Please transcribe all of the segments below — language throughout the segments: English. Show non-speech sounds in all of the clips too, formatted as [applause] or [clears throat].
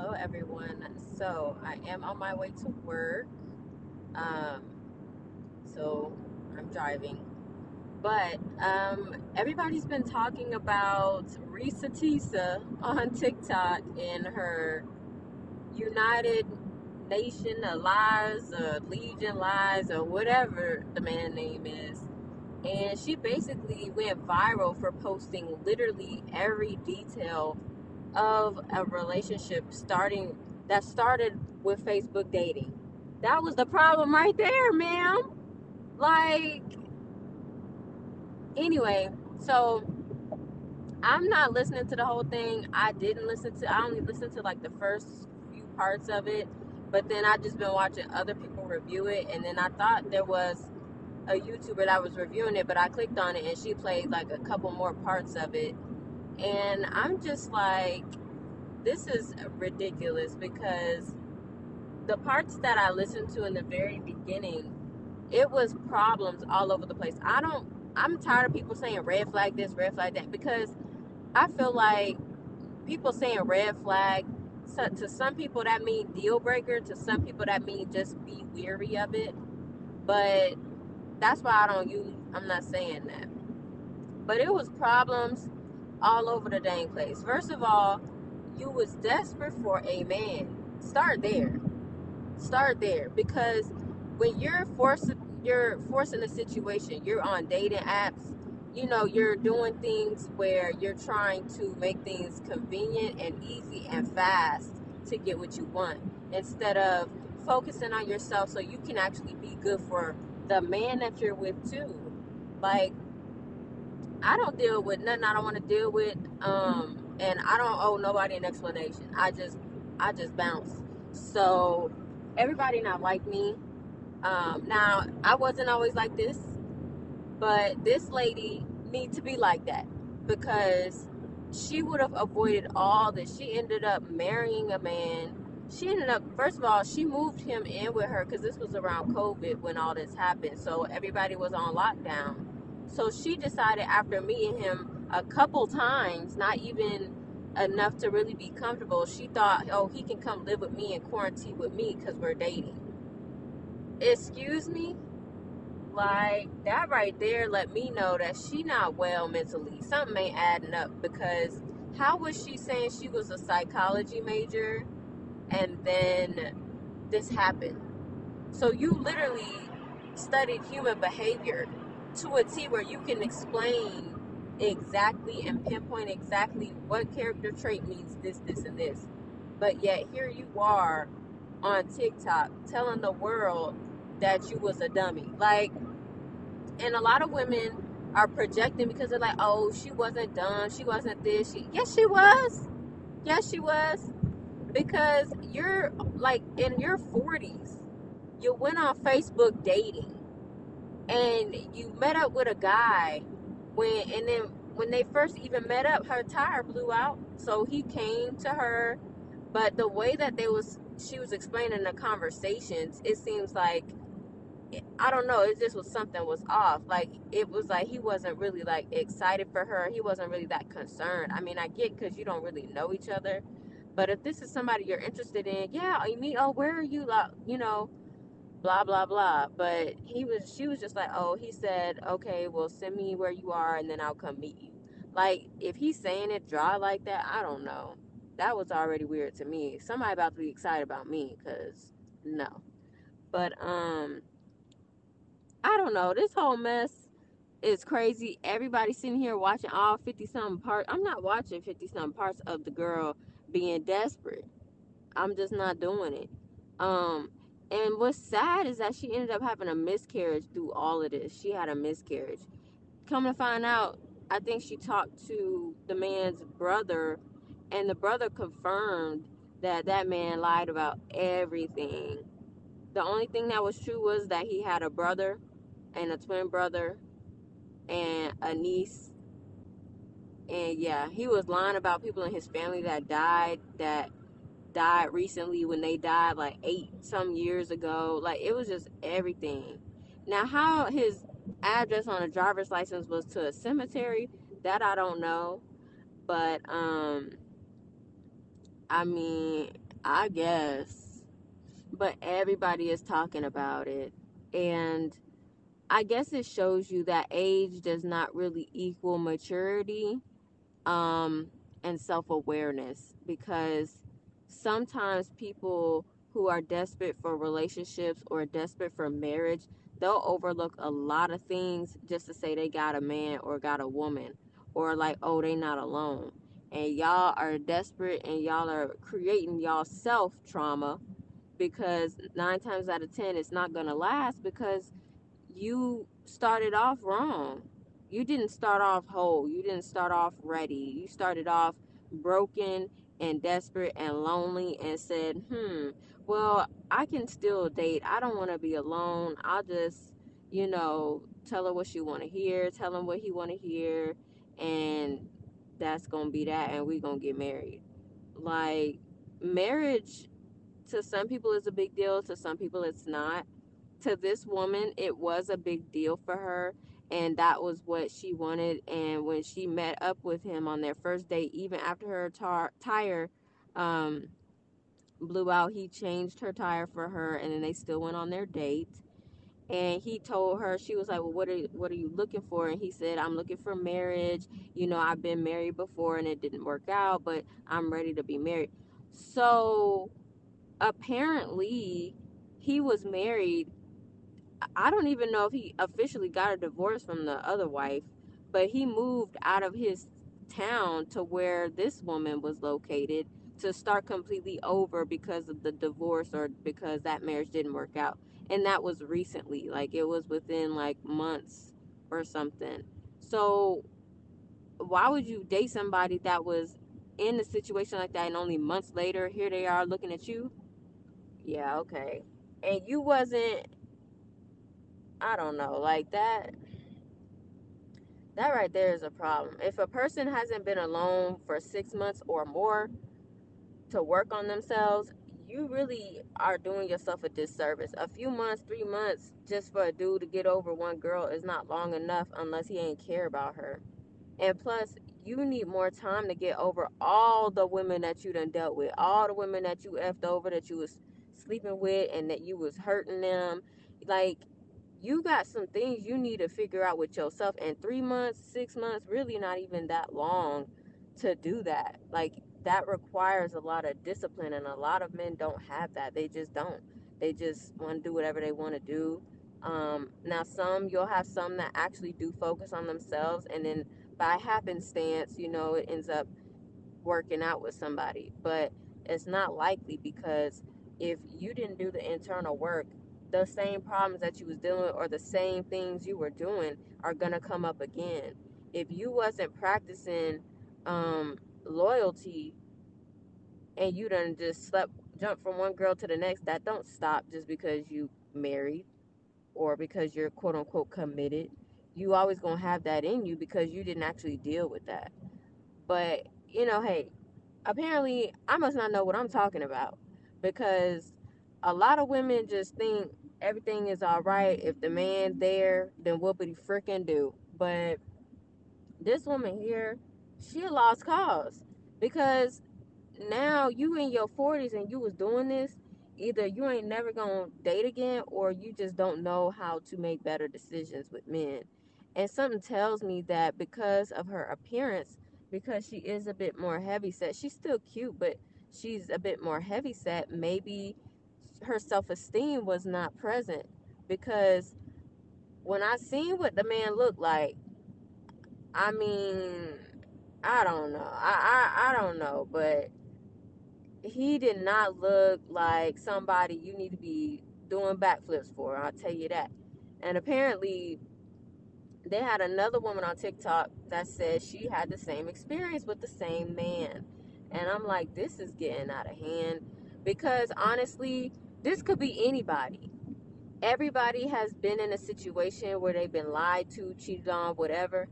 Hello, everyone. So, I am on my way to work. Um, so, I'm driving. But um, everybody's been talking about Reesa Teesa on TikTok in her United Nation of Lies or Legion Lies or whatever the man name is. And she basically went viral for posting literally every detail of a relationship starting that started with Facebook dating. That was the problem right there, ma'am. Like, anyway, so I'm not listening to the whole thing. I didn't listen to, I only listened to like the first few parts of it. But then I just been watching other people review it. And then I thought there was a YouTuber that was reviewing it, but I clicked on it and she played like a couple more parts of it. And I'm just like, this is ridiculous because the parts that I listened to in the very beginning, it was problems all over the place. I don't, I'm tired of people saying red flag this, red flag that, because I feel like people saying red flag, so to some people that mean deal breaker, to some people that mean just be weary of it. But that's why I don't use, I'm not saying that. But it was problems all over the dang place. First of all, you was desperate for a man. Start there. Start there because when you're forcing you're forcing a situation, you're on dating apps, you know, you're doing things where you're trying to make things convenient and easy and fast to get what you want instead of focusing on yourself so you can actually be good for the man that you're with too. Like I don't deal with nothing I don't want to deal with. Um and I don't owe nobody an explanation. I just I just bounce. So everybody not like me. Um, now I wasn't always like this, but this lady need to be like that because she would have avoided all this. She ended up marrying a man. She ended up first of all she moved him in with her because this was around COVID when all this happened. So everybody was on lockdown. So she decided after meeting him a couple times, not even enough to really be comfortable. She thought, oh, he can come live with me and quarantine with me because we're dating. Excuse me? Like, that right there let me know that she not well mentally. Something ain't adding up because how was she saying she was a psychology major and then this happened? So you literally studied human behavior to a T where you can explain exactly and pinpoint exactly what character trait means this, this, and this. But yet here you are on TikTok telling the world that you was a dummy. Like, and a lot of women are projecting because they're like, oh, she wasn't dumb, she wasn't this. She, yes, she was. Yes, she was. Because you're like in your 40s, you went on Facebook dating and you met up with a guy when and then when they first even met up her tire blew out. So he came to her. But the way that they was she was explaining the conversations it seems like i don't know it just was something was off. Like it was like he wasn't really like excited for her. He wasn't really that concerned. I mean i get because you don't really know each other. But if this is somebody you're interested in yeah you mean oh where are you? Like you know blah blah blah. But he was she was just like oh he said okay well send me where you are and then i'll come meet you. Like if he's saying it dry like that i don't know. That was already weird to me. Somebody about to be excited about me because no. But um i don't know. This whole mess is crazy. Everybody sitting here watching all 50 something parts i'm not watching 50 something parts of the girl being desperate. I'm just not doing it. Um and what's sad is that she ended up having a miscarriage through all of this. She had a miscarriage. Come to find out, I think she talked to the man's brother, and the brother confirmed that that man lied about everything. The only thing that was true was that he had a brother and a twin brother and a niece. And yeah, he was lying about people in his family that died, that died recently when they died like eight some years ago. Like it was just everything. Now, how his address on a driver's license was to a cemetery, that I don't know. But um I mean, I guess. But everybody is talking about it. And I guess it shows you that age does not really equal maturity um, and self awareness because sometimes people who are desperate for relationships or desperate for marriage, they'll overlook a lot of things just to say they got a man or got a woman or like, oh, they not alone. And y'all are desperate and y'all are creating y'all self trauma because nine times out of ten it's not gonna last because you started off wrong. You didn't start off whole. You didn't start off ready. You started off broken and desperate and lonely and said, hmm, well, I can still date. I don't want to be alone. I'll just, you know, tell her what she want to hear, tell him what he want to hear, and that's going to be that and we going to get married. Like marriage to some people is a big deal, to some people it's not to this woman, it was a big deal for her, and that was what she wanted. And when she met up with him on their first date, even after her tar- tire um, blew out, he changed her tire for her, and then they still went on their date. And he told her, she was like, "Well, what are what are you looking for?" And he said, "I'm looking for marriage. You know, I've been married before, and it didn't work out, but I'm ready to be married." So apparently, he was married I don't even know if he officially got a divorce from the other wife, but he moved out of his town to where this woman was located to start completely over because of the divorce or because that marriage didn't work out. And that was recently, like it was within like months or something. So, why would you date somebody that was in a situation like that and only months later here they are looking at you? Yeah, okay. And you wasn't I don't know, like that that right there is a problem. If a person hasn't been alone for six months or more to work on themselves, you really are doing yourself a disservice. A few months, three months, just for a dude to get over one girl is not long enough unless he ain't care about her. And plus, you need more time to get over all the women that you done dealt with, all the women that you effed over, that you was sleeping with, and that you was hurting them. Like you got some things you need to figure out with yourself and three months six months really not even that long to do that. Like that requires a lot of discipline and a lot of men don't have that. They just don't. They just want to do whatever they want to do. Um, now some you'll have some that actually do focus on themselves and then by happenstance you know it ends up working out with somebody. But it's not likely because if you didn't do the internal work the same problems that you was dealing with or the same things you were doing are gonna come up again. If you wasn't practicing um, loyalty and you done just slept jump from one girl to the next, that don't stop just because you married or because you're quote unquote committed. You always gonna have that in you because you didn't actually deal with that. But you know, hey, apparently I must not know what I'm talking about because a lot of women just think everything is all right if the man there then whoopity freaking do. But this woman here she lost cause because now you in your 40s and you was doing this either you ain't never gonna date again or you just don't know how to make better decisions with men. And something tells me that because of her appearance because she is a bit more heavy set she's still cute but she's a bit more heavy set maybe her self-esteem was not present because when I seen what the man looked like, I mean, I don't know. I, I I don't know, but he did not look like somebody you need to be doing backflips for. I'll tell you that. And apparently, they had another woman on TikTok that said she had the same experience with the same man. And I'm like, this is getting out of hand because honestly, this could be anybody. Everybody has been in a situation where they've been lied to, cheated on, whatever.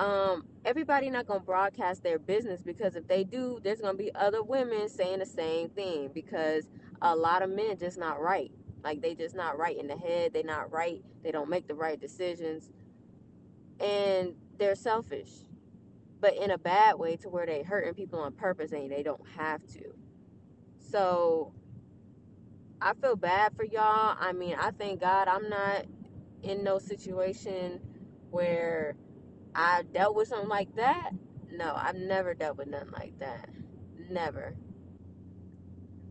Um, everybody not gonna broadcast their business because if they do, there's gonna be other women saying the same thing because a lot of men just not right. Like they just not right in the head. They not right. They don't make the right decisions, and they're selfish, but in a bad way to where they hurting people on purpose and they don't have to. So I feel bad for y'all. I mean, I thank God I'm not in no situation where I dealt with something like that. No, I've never dealt with nothing like that. Never.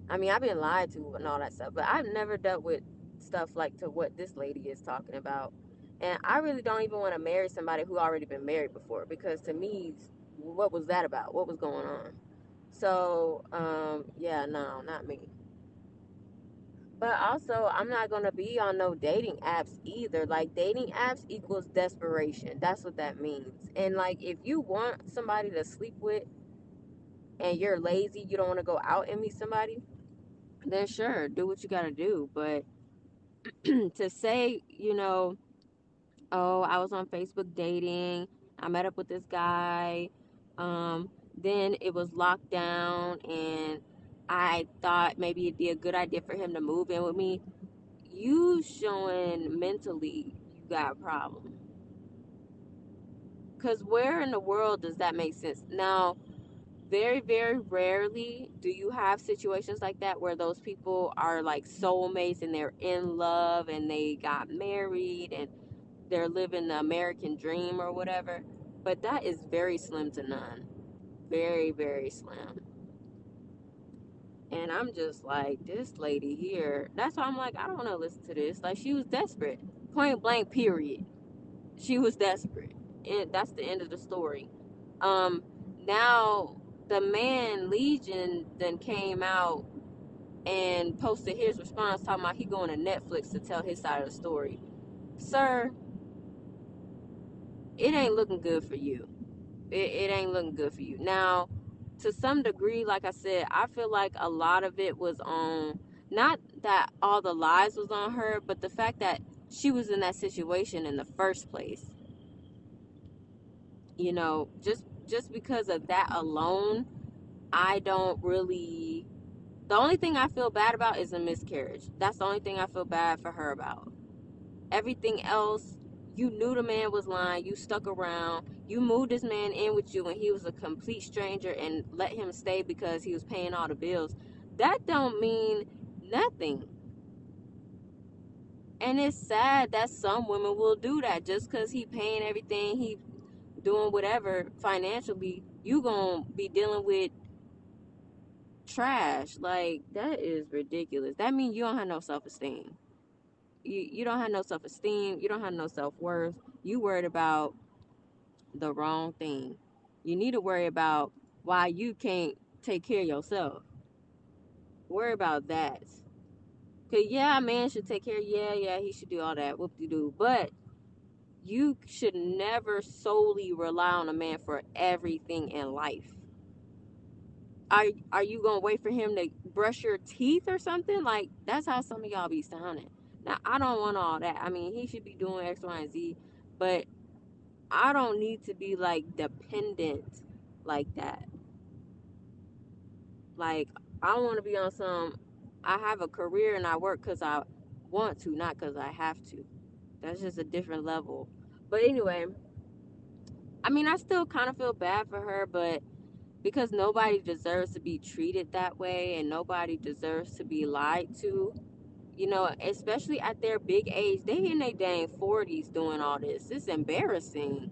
I mean, I've been lied to and all that stuff, but I've never dealt with stuff like to what this lady is talking about. And I really don't even want to marry somebody who already been married before because to me, what was that about? What was going on? So, um, yeah, no, not me. But also, I'm not gonna be on no dating apps either. Like dating apps equals desperation. That's what that means. And like if you want somebody to sleep with and you're lazy, you don't want to go out and meet somebody, then sure, do what you gotta do. But [clears throat] to say, you know, oh, I was on Facebook dating, I met up with this guy, um, then it was locked down and I thought maybe it'd be a good idea for him to move in with me. You showing mentally you got a problem. Cause where in the world does that make sense? Now, very, very rarely do you have situations like that where those people are like soulmates and they're in love and they got married and they're living the American dream or whatever. But that is very slim to none. Very, very slim. And I'm just like, this lady here. That's why I'm like, I don't want to listen to this. Like, she was desperate. Point blank, period. She was desperate. And that's the end of the story. Um, now the man Legion then came out and posted his response talking about he going to Netflix to tell his side of the story. Sir, it ain't looking good for you. It, it ain't looking good for you. Now, to some degree, like I said, I feel like a lot of it was on not that all the lies was on her, but the fact that she was in that situation in the first place. You know, just just because of that alone, I don't really the only thing I feel bad about is a miscarriage. That's the only thing I feel bad for her about. Everything else, you knew the man was lying, you stuck around, you moved this man in with you when he was a complete stranger and let him stay because he was paying all the bills. That don't mean nothing. And it's sad that some women will do that just because he paying everything, he doing whatever financially, you gonna be dealing with trash. Like that is ridiculous. That means you don't have no self esteem. You you don't have no self esteem. You don't have no self worth. You worried about the wrong thing. You need to worry about why you can't take care of yourself. Worry about that. Cause yeah, a man should take care. Yeah, yeah, he should do all that. Whoop de doo. But you should never solely rely on a man for everything in life. Are are you gonna wait for him to brush your teeth or something? Like that's how some of y'all be sounding. Now I don't want all that. I mean, he should be doing X, Y, and Z, but I don't need to be like dependent like that. Like I want to be on some. I have a career and I work because I want to, not because I have to. That's just a different level. But anyway, I mean, I still kind of feel bad for her, but because nobody deserves to be treated that way and nobody deserves to be lied to, you know, especially at their big age, they in their dang 40s doing all this. It's embarrassing.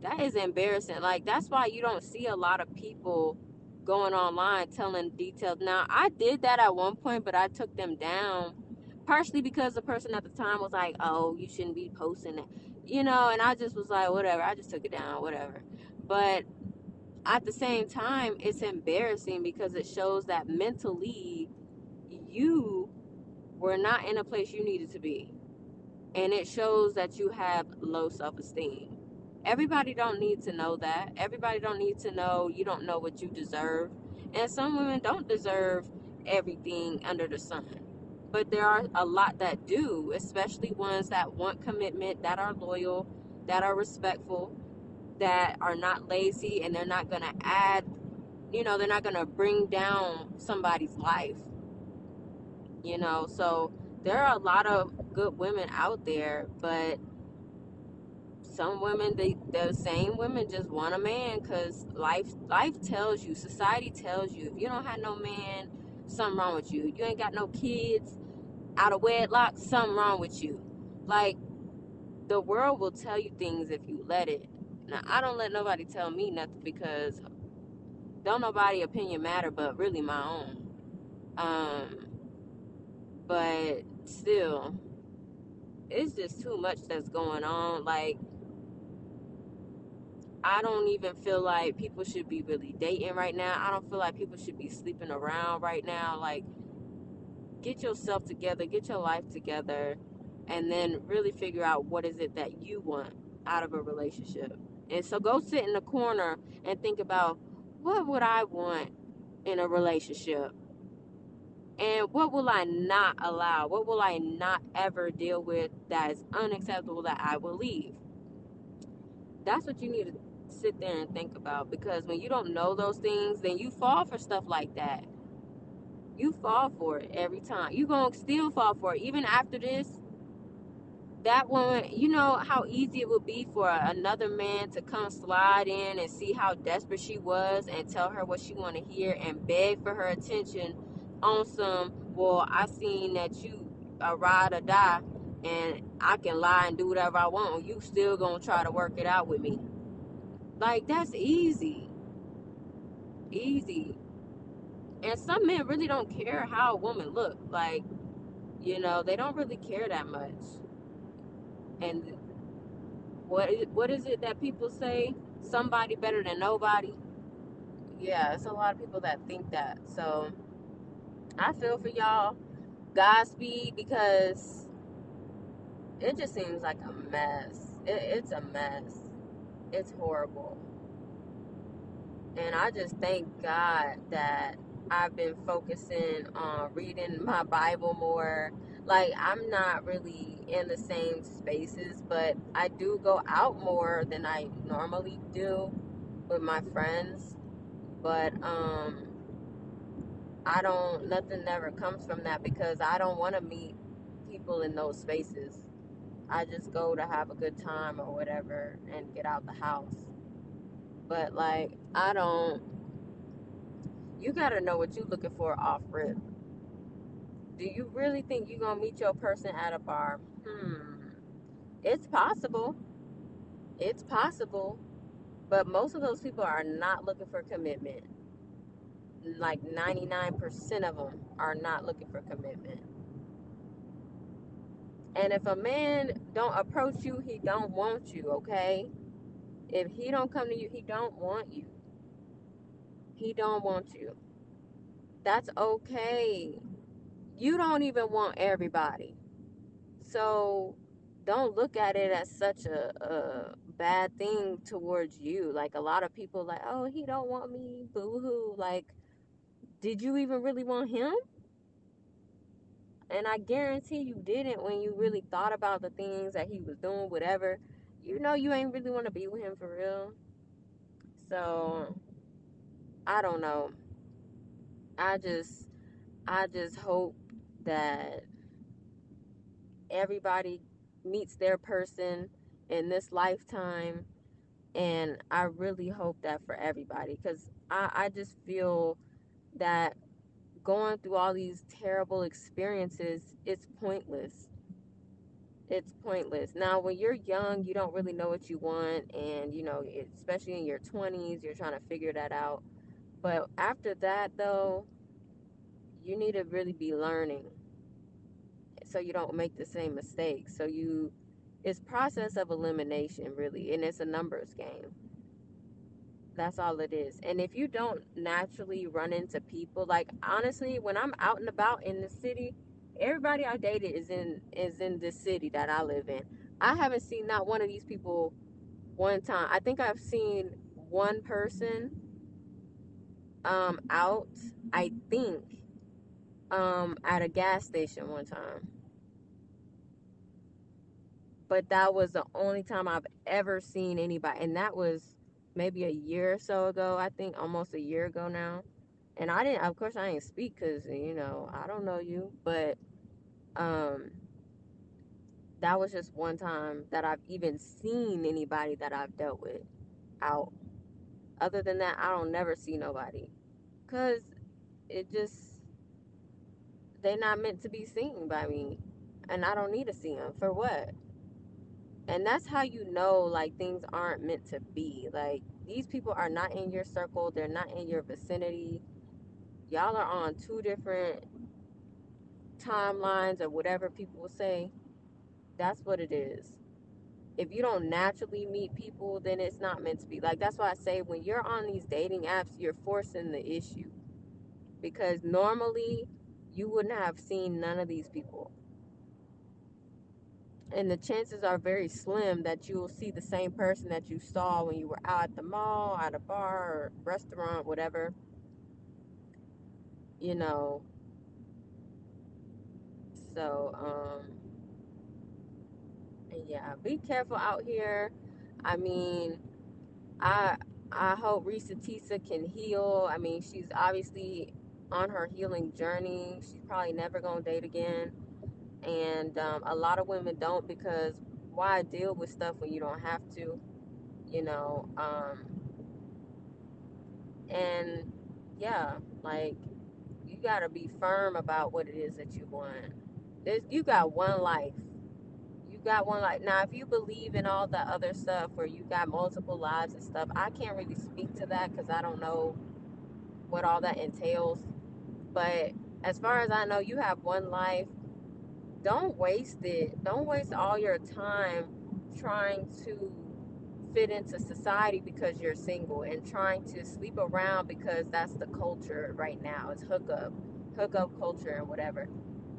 That is embarrassing. Like, that's why you don't see a lot of people going online telling details. Now, I did that at one point, but I took them down partially because the person at the time was like, "Oh, you shouldn't be posting that," you know, and I just was like, "Whatever." I just took it down, whatever. But at the same time, it's embarrassing because it shows that mentally you were not in a place you needed to be, and it shows that you have low self-esteem. Everybody don't need to know that. Everybody don't need to know you don't know what you deserve. And some women don't deserve everything under the sun. But there are a lot that do, especially ones that want commitment, that are loyal, that are respectful, that are not lazy, and they're not going to add, you know, they're not going to bring down somebody's life. You know, so there are a lot of good women out there, but some women they the same women just want a man because life life tells you society tells you if you don't have no man something wrong with you. You ain't got no kids out of wedlock, something wrong with you. Like the world will tell you things if you let it. Now I don't let nobody tell me nothing because don't nobody opinion matter but really my own. Um but still it's just too much that's going on. Like I don't even feel like people should be really dating right now. I don't feel like people should be sleeping around right now. Like get yourself together, get your life together, and then really figure out what is it that you want out of a relationship. And so go sit in the corner and think about what would I want in a relationship? And what will I not allow? What will I not ever deal with that is unacceptable that I will leave? That's what you need to sit there and think about because when you don't know those things, then you fall for stuff like that you fall for it every time. You're gonna still fall for it even after this. That woman, you know how easy it would be for another man to come slide in and see how desperate she was and tell her what she want to hear and beg for her attention on some. Well, I seen that you a ride or die, and I can lie and do whatever I want. You still gonna try to work it out with me? Like that's easy, easy. And some men really don't care how a woman look. Like you know they don't really care that much. And what is, what is it that people say? Somebody better than nobody? Yeah it's a lot of people that think that. So i feel for y'all godspeed because it just seems like a mess it, it's a mess it's horrible and i just thank god that I've been focusing on reading [laughs] my Bible more. Like, I'm not really in the same spaces, but I do go out more than I normally do with my friends. But, um, I don't, nothing never comes from that because I don't want to meet people in those spaces. I just go to have a good time or whatever and get out the house. But, like, I don't you gotta know what you're looking for off rip. Do you really think you're gonna meet your person at a bar? Hmm. It's possible. It's possible. But most of those people are not looking for commitment. Like 99% of them are not looking for commitment. And if a man don't approach you, he don't want you, okay? If he don't come to you, he don't want you. He don't want you. That's okay. You don't even want everybody. So don't look at it as such a, a bad thing towards you. Like a lot of people like, oh, he don't want me, boo hoo. Like, did you even really want him? And I guarantee you didn't when you really thought about the things that he was doing, whatever. You know you ain't really want to be with him for real. So I don't know. I just I just hope that everybody meets their person in this lifetime and I really hope that for everybody because I, I just feel that going through all these terrible experiences it's pointless it's pointless now when you're young you don't really know what you want and you know especially in your 20s you're trying to figure that out but after that, though, you need to really be learning so you don't make the same mistakes. So you, it's process of elimination, really, and it's a numbers game. That's all it is. And if you don't naturally run into people, like honestly, when I'm out and about in the city, everybody I dated is in is in the city that I live in. I haven't seen not one of these people one time. I think I've seen one person um out, I think, um at a gas station one time. But that was the only time I've ever seen anybody and that was maybe a year or so ago, I think almost a year ago now. And I didn't of course I didn't speak cuz you know, I don't know you, but um that was just one time that I've even seen anybody that I've dealt with out. Other than that, I don't never see nobody. Cause it just they're not meant to be seen by me and i don't need to see them for what and that's how you know like things aren't meant to be like these people are not in your circle they're not in your vicinity. Y'all are on two different timelines or whatever people will say. That's what it is. If you don't naturally meet people then it's not meant to be. Like that's why i say when you're on these dating apps you're forcing the issue. Because normally you wouldn't have seen none of these people and the chances are very slim that you will see the same person that you saw when you were out at the mall, at a bar, or restaurant, whatever. You know. So, um, yeah, be careful out here. I mean, I I hope Reesa Teesa can heal. I mean, she's obviously on her healing journey. She's probably never gonna date again, and um, a lot of women don't because why deal with stuff when you don't have to? You know. Um, And yeah, like you gotta be firm about what it is that you want. There's, you got one life. You got one life. Now, if you believe in all the other stuff where you got multiple lives and stuff, I can't really speak to that because I don't know what all that entails. But as far as I know, you have one life. Don't waste it. Don't waste all your time trying to fit into society because you're single and trying to sleep around because that's the culture right now. It's hookup, hookup culture and whatever.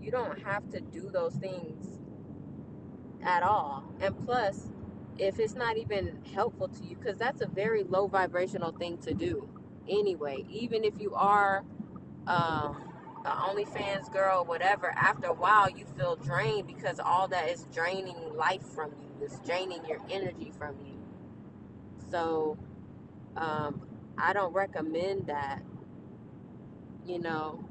You don't have to do those things at all. And plus, if it's not even helpful to you, because that's a very low vibrational thing to do anyway, even if you are um, the OnlyFans girl, whatever, after a while you feel drained because all that is draining life from you, it's draining your energy from you. So, um, I don't recommend that. You know,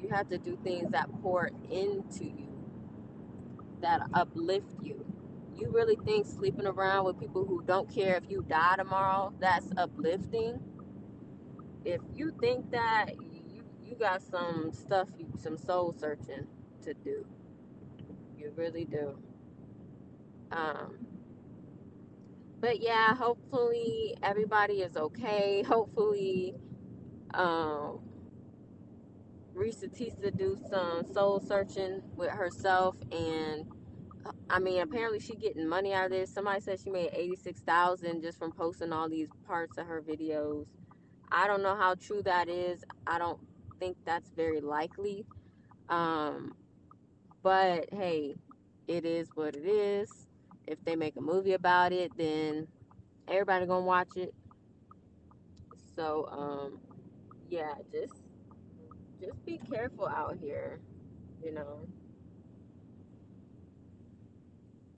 you have to do things that pour into you, that uplift you. You really think sleeping around with people who don't care if you die tomorrow, that's uplifting? If you think that, you, got some stuff, you, some soul searching to do. You really do. Um, but yeah, hopefully everybody is okay. Hopefully, um, Reesa Teesa do some soul searching with herself and I mean apparently she getting money out of this. Somebody said she made eighty six thousand just from posting all these parts of her videos. I don't know how true that is. I think that's very likely. Um, but hey, it is what it is. If they make a movie about it, then everybody gonna watch it. So um, yeah, just just be careful out here, you know.